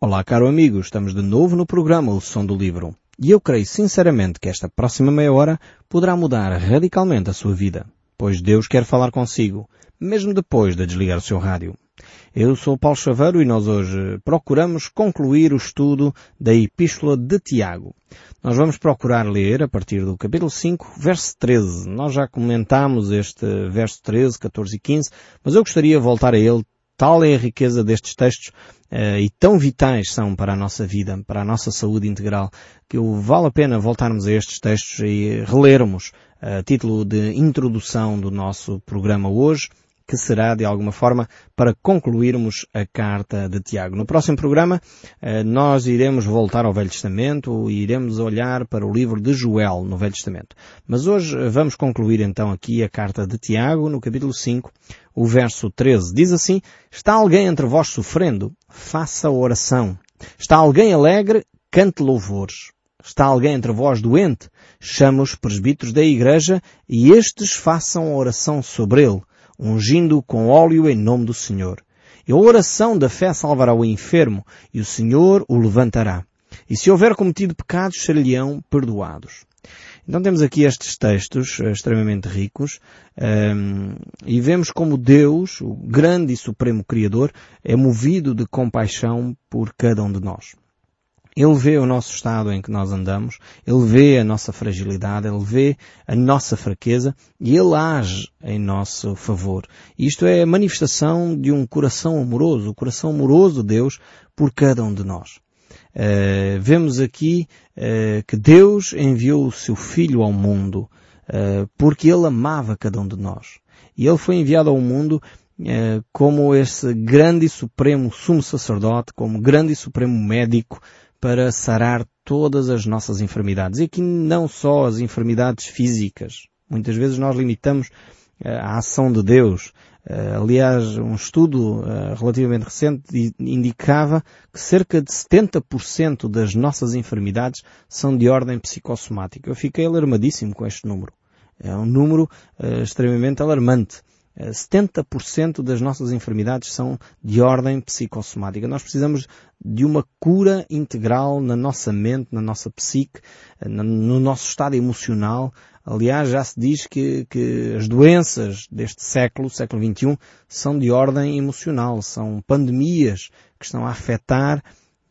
Olá, caro amigo, estamos de novo no programa O Som do Livro. E eu creio sinceramente que esta próxima meia hora poderá mudar radicalmente a sua vida, pois Deus quer falar consigo, mesmo depois de desligar o seu rádio. Eu sou Paulo Chaveiro e nós hoje procuramos concluir o estudo da Epístola de Tiago. Nós vamos procurar ler a partir do capítulo 5, verso 13. Nós já comentámos este verso 13, 14 e 15, mas eu gostaria de voltar a ele Tal é a riqueza destes textos uh, e tão vitais são para a nossa vida, para a nossa saúde integral, que vale a pena voltarmos a estes textos e relermos a título de introdução do nosso programa hoje, que será, de alguma forma, para concluirmos a carta de Tiago. No próximo programa, eh, nós iremos voltar ao Velho Testamento e iremos olhar para o livro de Joel no Velho Testamento. Mas hoje eh, vamos concluir então aqui a carta de Tiago, no capítulo 5, o verso 13. Diz assim, Está alguém entre vós sofrendo? Faça oração. Está alguém alegre? Cante louvores. Está alguém entre vós doente? Chama os presbíteros da igreja e estes façam oração sobre ele ungindo com óleo em nome do Senhor. E a oração da fé salvará o enfermo, e o Senhor o levantará. E se houver cometido pecados, ser-lhe-ão perdoados. Então temos aqui estes textos uh, extremamente ricos um, ehm, e vemos como Deus, o grande e supremo Criador, é movido de compaixão por cada um de nós. Ele vê o nosso estado em que nós andamos, Ele vê a nossa fragilidade, Ele vê a nossa fraqueza e Ele age em nosso favor. Isto é a manifestação de um coração amoroso, o coração amoroso de Deus por cada um de nós. Uh, vemos aqui uh, que Deus enviou o seu Filho ao mundo uh, porque Ele amava cada um de nós. E Ele foi enviado ao mundo como esse grande e supremo sumo sacerdote, como grande e supremo médico, para sarar todas as nossas enfermidades. E aqui não só as enfermidades físicas. Muitas vezes nós limitamos eh, a ação de Deus. Eh, aliás, um estudo eh, relativamente recente indicava que cerca de 70% das nossas enfermidades são de ordem psicossomática. Eu fiquei alarmadíssimo com este número. É um número extremamente alarmante. 70% das nossas enfermidades são de ordem psicossomática. Nós precisamos de uma cura integral na nossa mente, na nossa psique, no nosso estado emocional. Aliás, já se diz que, que as doenças deste século, século XXI, são de ordem emocional. São pandemias que estão a afetar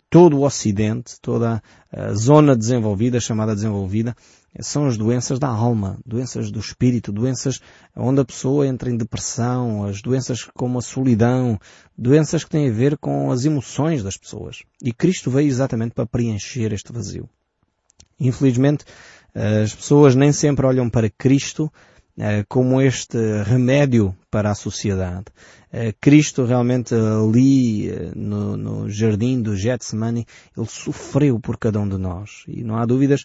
todo o Ocidente, toda a zona desenvolvida, chamada desenvolvida, são as doenças da alma, doenças do espírito, doenças onde a pessoa entra em depressão, as doenças como a solidão, doenças que têm a ver com as emoções das pessoas. E Cristo veio exatamente para preencher este vazio. Infelizmente, as pessoas nem sempre olham para Cristo como este remédio para a sociedade. Eh, Cristo realmente ali eh, no, no jardim do Getsemane, ele sofreu por cada um de nós. E não há dúvidas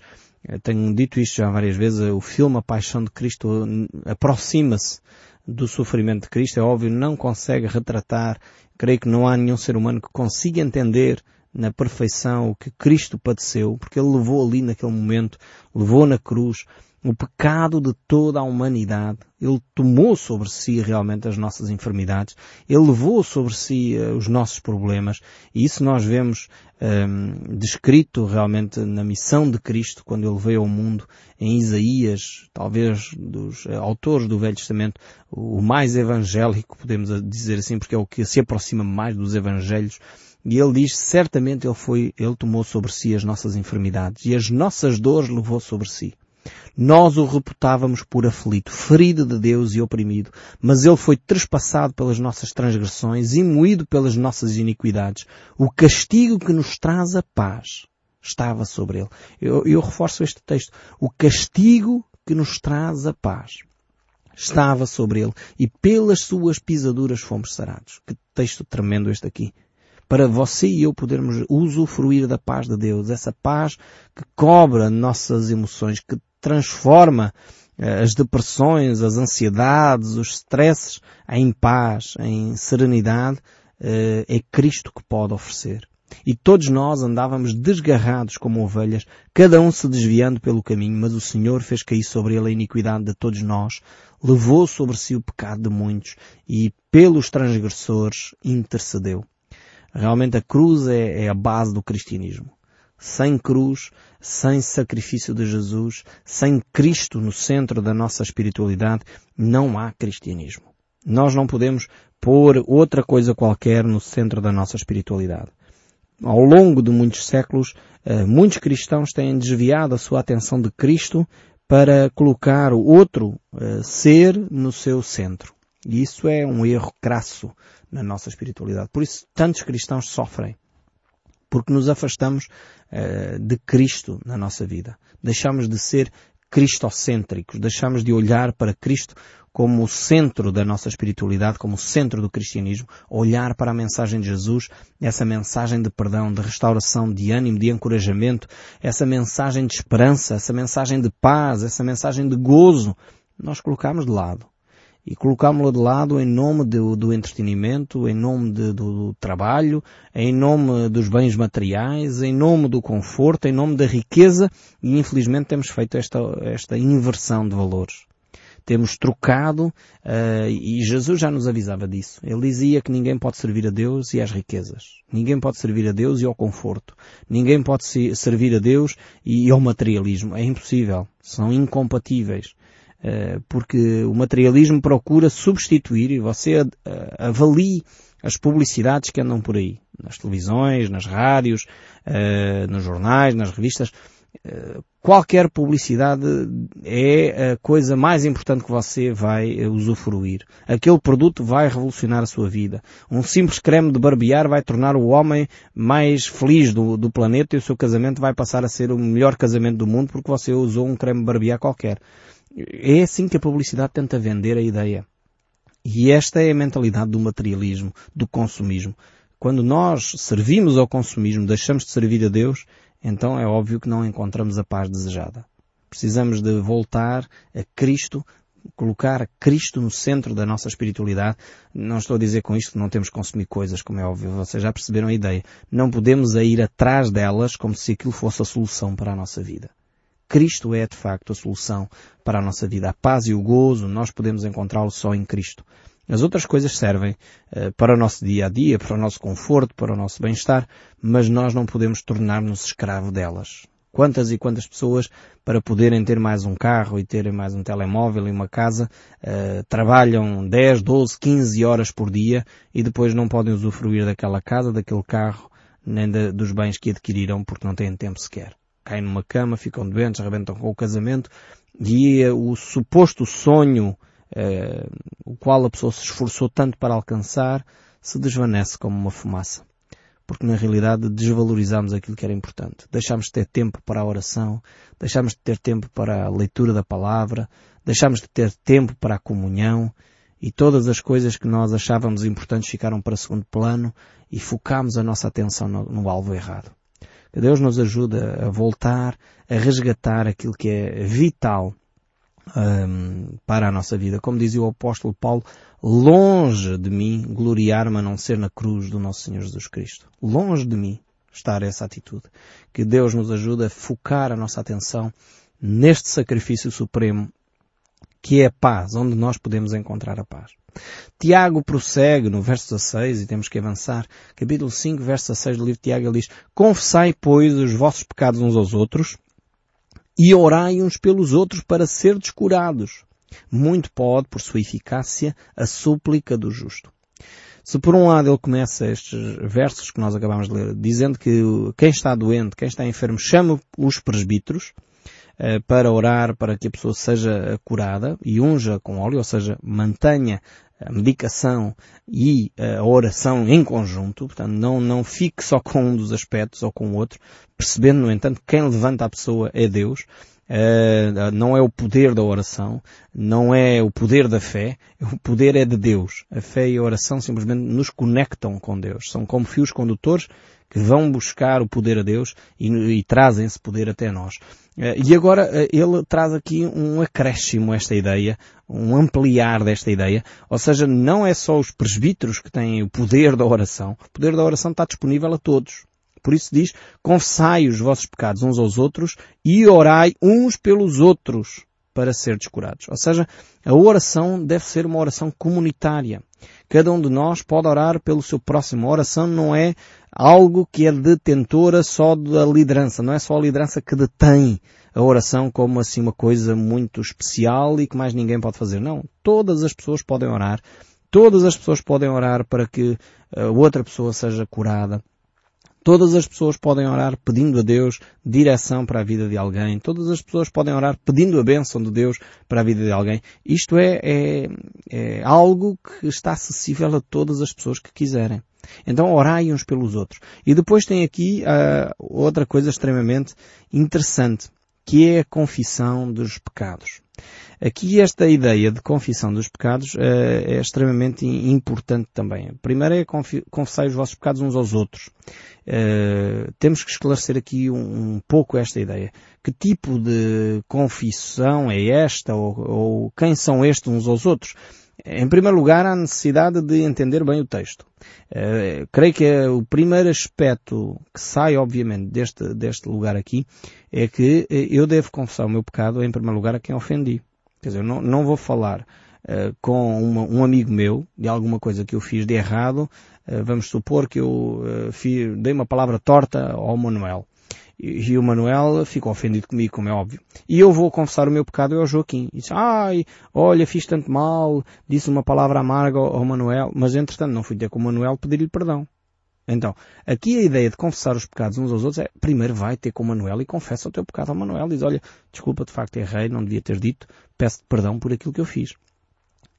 tenho dito isto já várias vezes, o filme A Paixão de Cristo aproxima-se do sofrimento de Cristo, é óbvio, não consegue retratar, creio que não há nenhum ser humano que consiga entender na perfeição o que Cristo padeceu, porque Ele levou ali naquele momento, levou na cruz, o pecado de toda a humanidade. Ele tomou sobre si realmente as nossas enfermidades. Ele levou sobre si uh, os nossos problemas. E isso nós vemos um, ehm, descrito realmente na missão de Cristo quando ele veio ao mundo em Isaías, talvez dos uh, autores do Velho Testamento, o mais evangélico, podemos dizer assim, porque é o que se aproxima mais dos evangelhos. E ele diz, certamente ele foi, ele tomou sobre si as nossas enfermidades e as nossas dores levou sobre si. Nós o reputávamos por aflito, ferido de Deus e oprimido, mas ele foi trespassado pelas nossas transgressões e moído pelas nossas iniquidades. O castigo que nos traz a paz estava sobre ele. Eu, eu reforço este texto. O castigo que nos traz a paz estava sobre ele e pelas suas pisaduras fomos sarados. Que texto tremendo este aqui para você e eu podermos usufruir da paz de Deus, essa paz que cobra nossas emoções, que transforma eh, as depressões, as ansiedades, os stresses em paz, em serenidade, eh, é Cristo que pode oferecer. E todos nós andávamos desgarrados como ovelhas, cada um se desviando pelo caminho, mas o Senhor fez cair sobre ele a iniquidade de todos nós, levou sobre si o pecado de muitos e pelos transgressores intercedeu. Realmente a cruz é, é a base do cristianismo. Sem cruz, sem sacrifício de Jesus, sem Cristo no centro da nossa espiritualidade, não há cristianismo. Nós não podemos pôr outra coisa qualquer no centro da nossa espiritualidade. Ao longo de muitos séculos, eh, muitos cristãos têm desviado a sua atenção de Cristo para colocar o outro eh, ser no seu centro. E isso é um erro crasso na nossa espiritualidade. Por isso tantos cristãos sofrem. Porque nos afastamos uh, de Cristo na nossa vida. Deixamos de ser cristocêntricos. Deixamos de olhar para Cristo como o centro da nossa espiritualidade, como o centro do cristianismo, olhar para a mensagem de Jesus, essa mensagem de perdão, de restauração, de ânimo, de encorajamento, essa mensagem de esperança, essa mensagem de paz, essa mensagem de gozo, nós colocamos de lado e colocámos-la de lado em nome do, do entretenimento, em nome de, do, do, trabalho, em nome dos bens materiais, em nome do conforto, em nome da riqueza e infelizmente temos feito esta, esta inversão de valores. Temos trocado uh, e Jesus já nos avisava disso. Ele dizia que ninguém pode servir a Deus e às riquezas. Ninguém pode servir a Deus e ao conforto. Ninguém pode servir a Deus e ao materialismo. É impossível. São incompatíveis. Eh, porque o materialismo procura substituir e você eh, avalie as publicidades que andam por aí, nas televisões, nas rádios, eh, nos jornais, nas revistas. Qualquer publicidade é a coisa mais importante que você vai usufruir. Aquele produto vai revolucionar a sua vida. Um simples creme de barbear vai tornar o homem mais feliz do, do planeta e o seu casamento vai passar a ser o melhor casamento do mundo porque você usou um creme de barbear qualquer. É assim que a publicidade tenta vender a ideia. E esta é a mentalidade do materialismo, do consumismo. Quando nós servimos ao consumismo, deixamos de servir a Deus, então é óbvio que não encontramos a paz desejada. Precisamos de voltar a Cristo, colocar Cristo no centro da nossa espiritualidade. Não estou a dizer com isto que não temos que consumir coisas, como é óbvio, vocês já perceberam a ideia. Não podemos ir atrás delas como se aquilo fosse a solução para a nossa vida. Cristo é de facto a solução para a nossa vida. A paz e o gozo nós podemos encontrá-lo só em Cristo. As outras coisas servem uh, para o nosso dia a dia, para o nosso conforto, para o nosso bem-estar, mas nós não podemos tornar-nos escravo delas. Quantas e quantas pessoas, para poderem ter mais um carro e terem mais um telemóvel e uma casa, uh, trabalham 10, 12, 15 horas por dia e depois não podem usufruir daquela casa, daquele carro, nem de, dos bens que adquiriram porque não têm tempo sequer caem numa cama, ficam doentes, arrebentam com o casamento e o suposto sonho eh, o qual a pessoa se esforçou tanto para alcançar se desvanece como uma fumaça. Porque na realidade desvalorizamos aquilo que era importante. Deixamos de ter tempo para a oração, deixamos de ter tempo para a leitura da palavra, deixamos de ter tempo para a comunhão e todas as coisas que nós achávamos importantes ficaram para segundo plano e focámos a nossa atenção no, no alvo errado. Que Deus nos ajude a voltar, a resgatar aquilo que é vital um, para a nossa vida. Como dizia o apóstolo Paulo, longe de mim gloriar-me a não ser na cruz do nosso Senhor Jesus Cristo. Longe de mim estar essa atitude. Que Deus nos ajude a focar a nossa atenção neste sacrifício supremo que é a paz, onde nós podemos encontrar a paz. Tiago prossegue no verso 16 e temos que avançar. Capítulo 5, verso 16 do livro de Tiago, ele diz, Confessai, pois, os vossos pecados uns aos outros e orai uns pelos outros para ser descurados. Muito pode, por sua eficácia, a súplica do justo. Se por um lado ele começa estes versos que nós acabamos de ler, dizendo que quem está doente, quem está enfermo, chama os presbíteros, para orar para que a pessoa seja curada e unja com óleo, ou seja, mantenha a medicação e a oração em conjunto, portanto não, não fique só com um dos aspectos ou com o outro, percebendo no entanto que quem levanta a pessoa é Deus, Uh, não é o poder da oração, não é o poder da fé, o poder é de Deus. A fé e a oração simplesmente nos conectam com Deus. São como fios condutores que vão buscar o poder a Deus e, e trazem esse poder até nós. Uh, e agora uh, ele traz aqui um acréscimo a esta ideia, um ampliar desta ideia, ou seja, não é só os presbíteros que têm o poder da oração, o poder da oração está disponível a todos. Por isso diz, confessai os vossos pecados uns aos outros e orai uns pelos outros para ser descurados. Ou seja, a oração deve ser uma oração comunitária. Cada um de nós pode orar pelo seu próximo. A oração não é algo que é detentora só da liderança. Não é só a liderança que detém a oração como assim uma coisa muito especial e que mais ninguém pode fazer. Não. Todas as pessoas podem orar. Todas as pessoas podem orar para que a outra pessoa seja curada. Todas as pessoas podem orar pedindo a Deus direção para a vida de alguém. Todas as pessoas podem orar pedindo a bênção de Deus para a vida de alguém. Isto é, é, é algo que está acessível a todas as pessoas que quiserem. Então orai uns pelos outros. E depois tem aqui uh, outra coisa extremamente interessante, que é a confissão dos pecados. Aqui esta ideia de confissão dos pecados uh, é extremamente importante também. Primeiro é confessar os vossos pecados uns aos outros. Uh, temos que esclarecer aqui um, um, pouco esta ideia. Que tipo de confissão é esta ou, ou quem são estes uns aos outros? Em primeiro lugar, há necessidade de entender bem o texto. Uh, creio que é o primeiro aspecto que sai, obviamente, deste, deste lugar aqui é que eu devo confessar o meu pecado, em primeiro lugar, a quem ofendi. Quer dizer, eu não, não vou falar uh, com uma, um amigo meu de alguma coisa que eu fiz de errado. Uh, vamos supor que eu uh, fiz, dei uma palavra torta ao Manuel. E, o Manuel ficou ofendido comigo, como é óbvio. E eu vou confessar o meu pecado ao Joaquim. E disse, ai, olha, fiz tanto mal, disse uma palavra amarga ao, Manuel, mas entretanto não fui ter com o Manuel pedir-lhe perdão. Então, aqui a ideia de confessar os pecados uns aos outros é, primeiro vai ter com o Manuel e confessa o teu pecado ao Manuel. Diz, olha, desculpa, de facto errei, não devia ter dito, peço perdão por aquilo que eu fiz.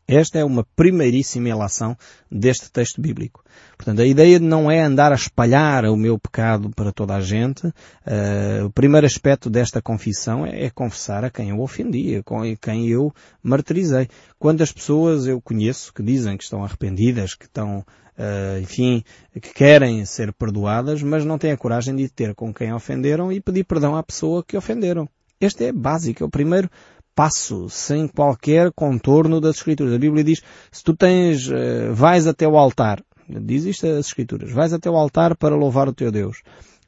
Esta é uma primeiríssima relação deste texto bíblico. Portanto, a ideia não é andar a espalhar o meu pecado para toda a gente. Uh, o primeiro aspecto desta confissão é, é, confessar a quem eu ofendi, a quem eu martirizei. Quantas pessoas eu conheço que dizem que estão arrependidas, que estão, uh, enfim, que querem ser perdoadas, mas não têm a coragem de ter com quem ofenderam e pedir perdão à pessoa que ofenderam. Este é básico, é o primeiro passo, sem qualquer contorno das Escrituras. A Bíblia diz, se tu tens, uh, vais até o altar, diz isto as Escrituras, vais até o altar para louvar o teu Deus.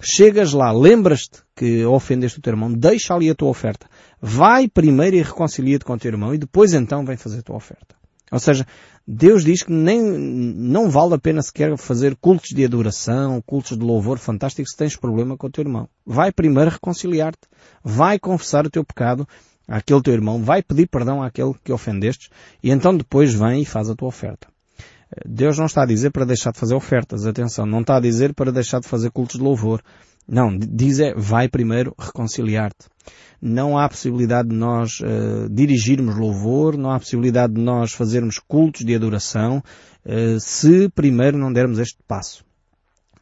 Chegas lá, lembras-te que ofendeste o teu irmão, deixa ali a tua oferta. Vai primeiro e reconcilia-te com o teu irmão e depois então vem fazer a tua oferta. Ou seja, Deus diz que nem, não vale a pena sequer fazer cultos de adoração, cultos de louvor fantástico se tens problema com o teu irmão. Vai primeiro reconciliar-te. Vai confessar o teu pecado àquele teu irmão, vai pedir perdão àquele que ofendestes e então depois vem e faz a tua oferta. Deus não está a dizer para deixar de fazer ofertas, atenção, não está a dizer para deixar de fazer cultos de louvor. Não, diz é, vai primeiro reconciliar-te. Não há possibilidade de nós uh, dirigirmos louvor, não há possibilidade de nós fazermos cultos de adoração, uh, se primeiro não dermos este passo.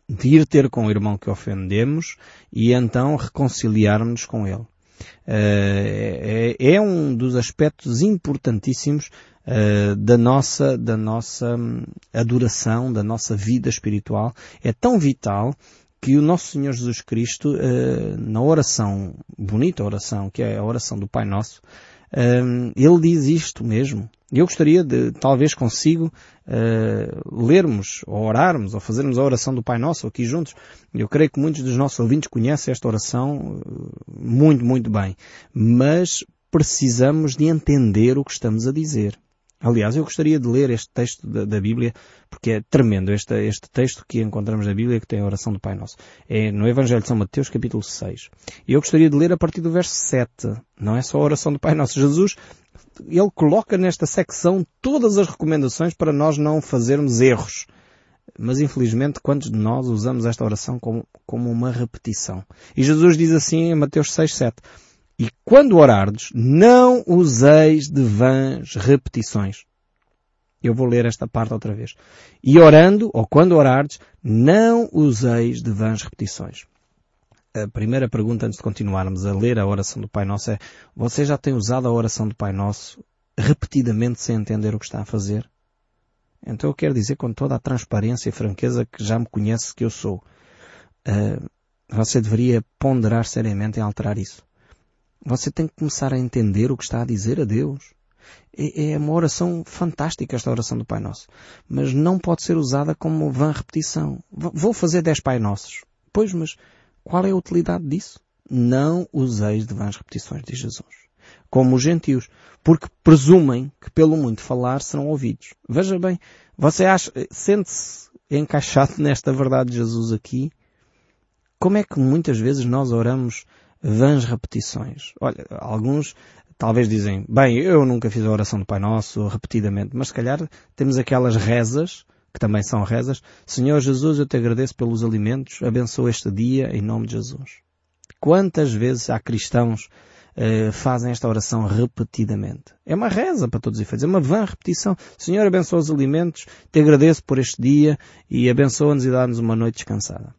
De ir ter com o irmão que ofendemos e então reconciliarmos com ele. Eh, é, é um dos aspectos importantíssimos uh, da nossa, da nossa hum, adoração, da nossa vida espiritual. É tão vital que o nosso Senhor Jesus Cristo, uh, na oração, bonita oração, que é a oração do Pai Nosso, uh, ele diz isto mesmo. Eu gostaria de, talvez consigo, uh, lermos, ou orarmos, ou fazermos a oração do Pai Nosso aqui juntos. Eu creio que muitos dos nossos ouvintes conhecem esta oração uh, muito, muito bem. Mas precisamos de entender o que estamos a dizer. Aliás, eu gostaria de ler este texto da, da Bíblia, porque é tremendo este, este texto que encontramos na Bíblia, que tem a oração do Pai Nosso. É no Evangelho de São Mateus, capítulo 6. E eu gostaria de ler a partir do verso 7. Não é só a oração do Pai Nosso. Jesus, ele coloca nesta secção todas as recomendações para nós não fazermos erros. Mas infelizmente, quantos de nós usamos esta oração como, como uma repetição? E Jesus diz assim em Mateus 6, 7. E quando orardes, não useis de vãs repetições. Eu vou ler esta parte outra vez. E orando, ou quando orardes, não useis de vãs repetições. A primeira pergunta antes de continuarmos a ler a oração do Pai Nosso é, você já tem usado a oração do Pai Nosso repetidamente sem entender o que está a fazer? Então eu quero dizer com toda a transparência e franqueza que já me conhece que eu sou. Uh, você deveria ponderar seriamente em alterar isso. Você tem que começar a entender o que está a dizer a Deus. É, é uma oração fantástica esta oração do Pai Nosso. Mas não pode ser usada como vã repetição. Vou fazer dez Pai Nossos. Pois, mas qual é a utilidade disso? Não useis de vãs repetições, diz Jesus. como os gentios, porque presumem que pelo muito falar serão ouvidos. Veja bem, você acha, sente-se encaixado nesta verdade de Jesus aqui? Como é que muitas vezes nós oramos vãs repetições? Olha, alguns talvez dizem, bem, eu nunca fiz a oração do Pai Nosso repetidamente, mas se calhar temos aquelas rezas, que também são rezas, Senhor Jesus, eu te agradeço pelos alimentos, abençoa este dia em nome de Jesus. Quantas vezes há cristãos uh, fazem esta oração repetidamente? É uma reza para todos os efeitos, é uma vã repetição. Senhor, abençoa os alimentos, te agradeço por este dia e abençoa-nos e dá-nos uma noite descansada.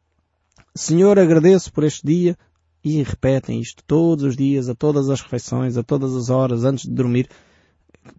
Senhor, agradeço por este dia, e repetem isto todos os dias, a todas as refeições, a todas as horas, antes de dormir,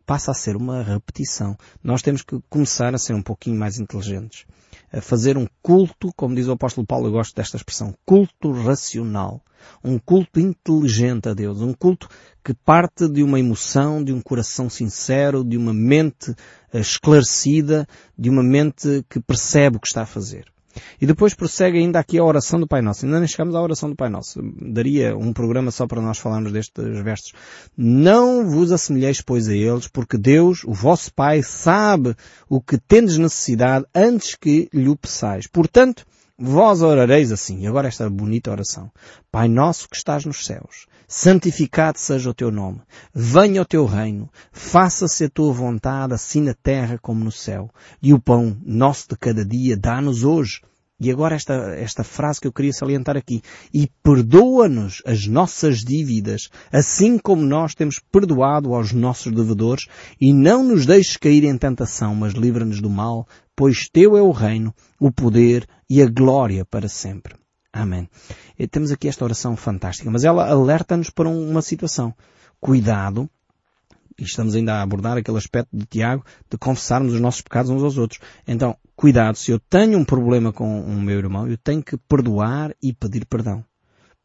passa a ser uma repetição. Nós temos que começar a ser um pouquinho mais inteligentes. A fazer um culto, como diz o apóstolo Paulo, eu gosto desta expressão, culto racional. Um culto inteligente a Deus. Um culto que parte de uma emoção, de um coração sincero, de uma mente eh, esclarecida, de uma mente que percebe o que está a fazer. E depois prossegue ainda aqui a oração do Pai Nosso. Ainda nem chegamos à oração do Pai Nosso. Daria um programa só para nós falarmos destes versos. Não vos assemelheis, pois, a eles, porque Deus, o vosso Pai, sabe o que tendes necessidade antes que lhe o peçais. Portanto, vós orareis assim. E agora esta bonita oração. Pai nosso que estás nos céus, santificado seja o teu nome. Venha o teu reino. Faça-se a tua vontade, assim na terra como no céu. E o pão nosso de cada dia dá-nos hoje. E agora esta, esta frase que eu queria salientar aqui. E perdoa-nos as nossas dívidas, assim como nós temos perdoado aos nossos devedores, e não nos deixes cair em tentação, mas livra-nos do mal, pois teu é o reino, o poder e a glória para sempre. Amém. E temos aqui esta oração fantástica, mas ela alerta-nos para uma situação. Cuidado, e estamos ainda a abordar aquele aspecto de Tiago, de confessarmos os nossos pecados uns aos outros. Então, cuidado, se eu tenho um problema com o meu irmão, eu tenho que perdoar e pedir perdão.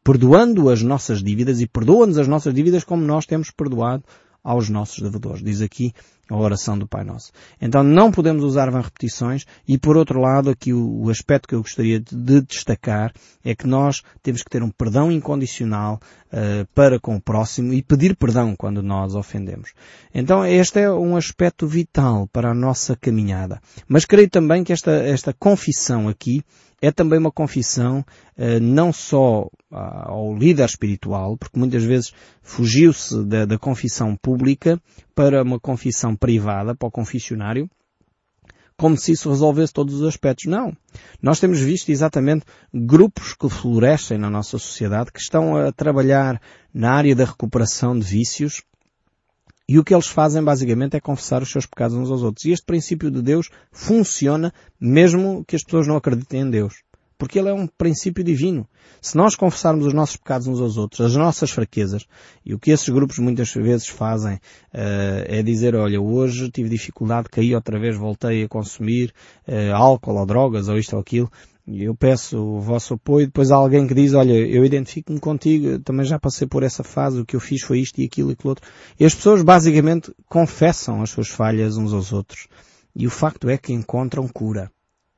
Perdoando as nossas dívidas e perdoa-nos as nossas dívidas como nós temos perdoado aos nossos devedores. Diz aqui a oração do Pai Nosso. Então não podemos usar van repetições e por outro lado aqui o, aspecto que eu gostaria de, de, destacar é que nós temos que ter um perdão incondicional uh, para com o próximo e pedir perdão quando nós ofendemos. Então este é um aspecto vital para a nossa caminhada. Mas creio também que esta, esta confissão aqui é também uma confissão uh, não só ao líder espiritual, porque muitas vezes fugiu-se da, da confissão pública para uma confissão privada, para o confessionário, como se isso resolvesse todos os aspectos. Não. Nós temos visto exatamente grupos que florescem na nossa sociedade, que estão a trabalhar na área da recuperação de vícios, e o que eles fazem basicamente é confessar os seus pecados uns aos outros. E este princípio de Deus funciona mesmo que as pessoas não acreditem em Deus. Porque ele é um princípio divino. Se nós confessarmos os nossos pecados uns aos outros, as nossas fraquezas, e o que esses grupos muitas vezes fazem uh, é dizer, olha, hoje tive dificuldade, caí outra vez, voltei a consumir uh, álcool ou drogas ou isto ou aquilo, eu peço o vosso apoio, depois há alguém que diz, olha, eu identifico-me contigo, também já passei por essa fase, o que eu fiz foi isto e aquilo e aquilo outro. E as pessoas basicamente confessam as suas falhas uns aos outros. E o facto é que encontram cura.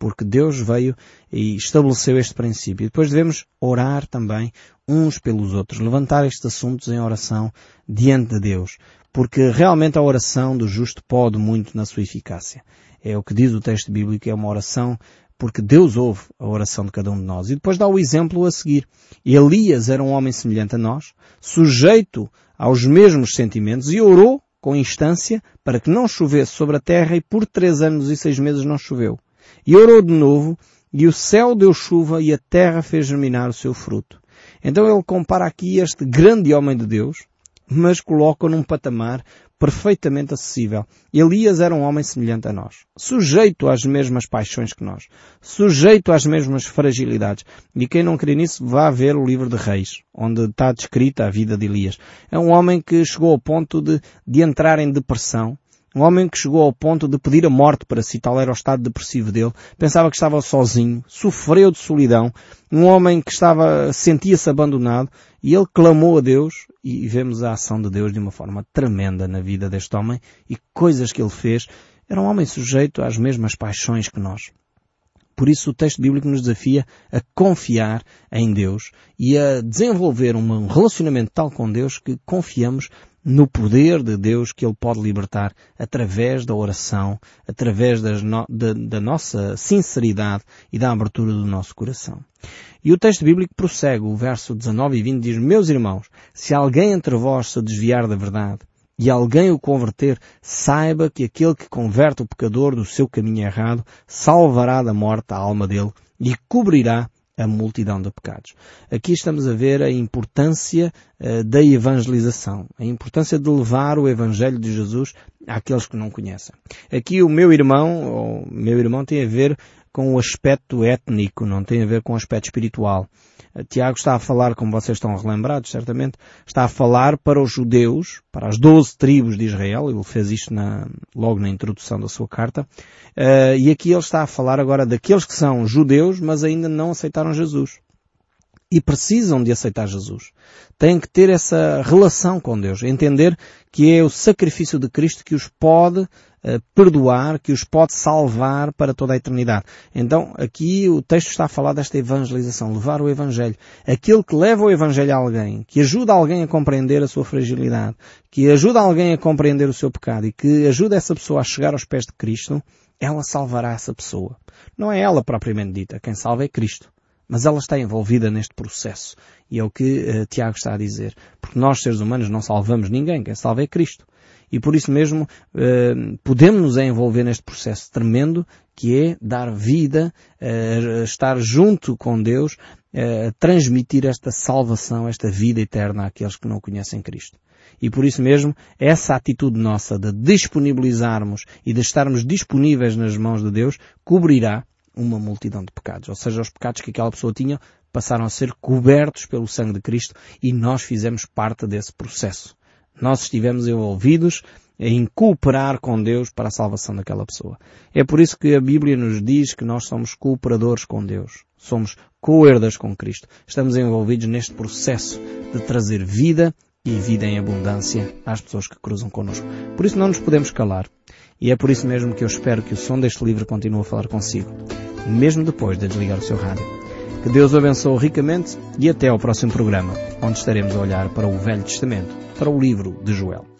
Porque Deus veio e estabeleceu este princípio. E depois devemos orar também uns pelos outros, levantar estes assuntos em oração diante de Deus. Porque realmente a oração do justo pode muito na sua eficácia. É o que diz o texto bíblico, é uma oração porque Deus ouve a oração de cada um de nós. E depois dá o exemplo a seguir. Elias era um homem semelhante a nós, sujeito aos mesmos sentimentos e orou com instância para que não chovesse sobre a terra e por três anos e seis meses não choveu. E orou de novo e o céu deu chuva e a terra fez germinar o seu fruto. Então ele compara aqui este grande homem de Deus, mas coloca num patamar perfeitamente acessível. Elias era um homem semelhante a nós, sujeito às mesmas paixões que nós, sujeito às mesmas fragilidades. E quem não crê nisso, vá ver o livro de Reis, onde está descrita a vida de Elias. É um homem que chegou ao ponto de, de entrar em depressão, um homem que chegou ao ponto de pedir a morte para si, tal era o estado depressivo dele. Pensava que estava sozinho, sofreu de solidão. Um homem que estava, sentia-se abandonado e ele clamou a Deus e vemos a ação de Deus de uma forma tremenda na vida deste homem e coisas que ele fez. Era um homem sujeito às mesmas paixões que nós. Por isso o texto bíblico nos desafia a confiar em Deus e a desenvolver um relacionamento tal com Deus que confiamos no poder de Deus que Ele pode libertar através da oração, através no, da, da nossa sinceridade e da abertura do nosso coração. E o texto bíblico prossegue, o verso 19 e 20 diz, Meus irmãos, se alguém entre vós se desviar da verdade e alguém o converter, saiba que aquele que converte o pecador do seu caminho errado salvará da morte a alma dele e cobrirá a multidão de pecados. Aqui estamos a ver a importância uh, da evangelização, a importância de levar o Evangelho de Jesus àqueles que não conhecem. Aqui o meu irmão, o meu irmão tem a ver com o aspecto étnico, não tem a ver com o aspecto espiritual. Tiago está a falar, como vocês estão relembrados, certamente, está a falar para os judeus, para as doze tribos de Israel, ele fez isto na, logo na introdução da sua carta, uh, e aqui ele está a falar agora daqueles que são judeus, mas ainda não aceitaram Jesus. E precisam de aceitar Jesus. Têm que ter essa relação com Deus, entender que é o sacrifício de Cristo que os pode perdoar, que os pode salvar para toda a eternidade. Então, aqui o texto está a falar desta evangelização, levar o Evangelho. Aquele que leva o Evangelho a alguém, que ajuda alguém a compreender a sua fragilidade, que ajuda alguém a compreender o seu pecado e que ajuda essa pessoa a chegar aos pés de Cristo, ela salvará essa pessoa. Não é ela propriamente dita, quem salva é Cristo. Mas ela está envolvida neste processo. E é o que uh, Tiago está a dizer. Porque nós, seres humanos, não salvamos ninguém. Quem salva é Cristo. E por isso mesmo eh, podemos nos envolver neste processo tremendo que é dar vida, eh, estar junto com Deus, transmitir esta salvação, esta vida eterna àqueles que não conhecem Cristo. E por isso mesmo, essa atitude nossa de disponibilizarmos e de estarmos disponíveis nas mãos de Deus cobrirá uma multidão de pecados. Ou seja, os pecados que aquela pessoa tinha passaram a ser cobertos pelo sangue de Cristo e nós fizemos parte desse processo nós estivemos envolvidos em cooperar com Deus para a salvação daquela pessoa. É por isso que a Bíblia nos diz que nós somos cooperadores com Deus. Somos co-herdas com Cristo. Estamos envolvidos neste processo de trazer vida e vida em abundância às pessoas que cruzam connosco. Por isso não nos podemos calar. E é por isso mesmo que eu espero que o som deste livro continue a falar consigo, mesmo depois de desligar o seu rádio. Que Deus o abençoe ricamente e até ao próximo programa, onde estaremos a olhar para o Velho Testamento, para o livro de Joel.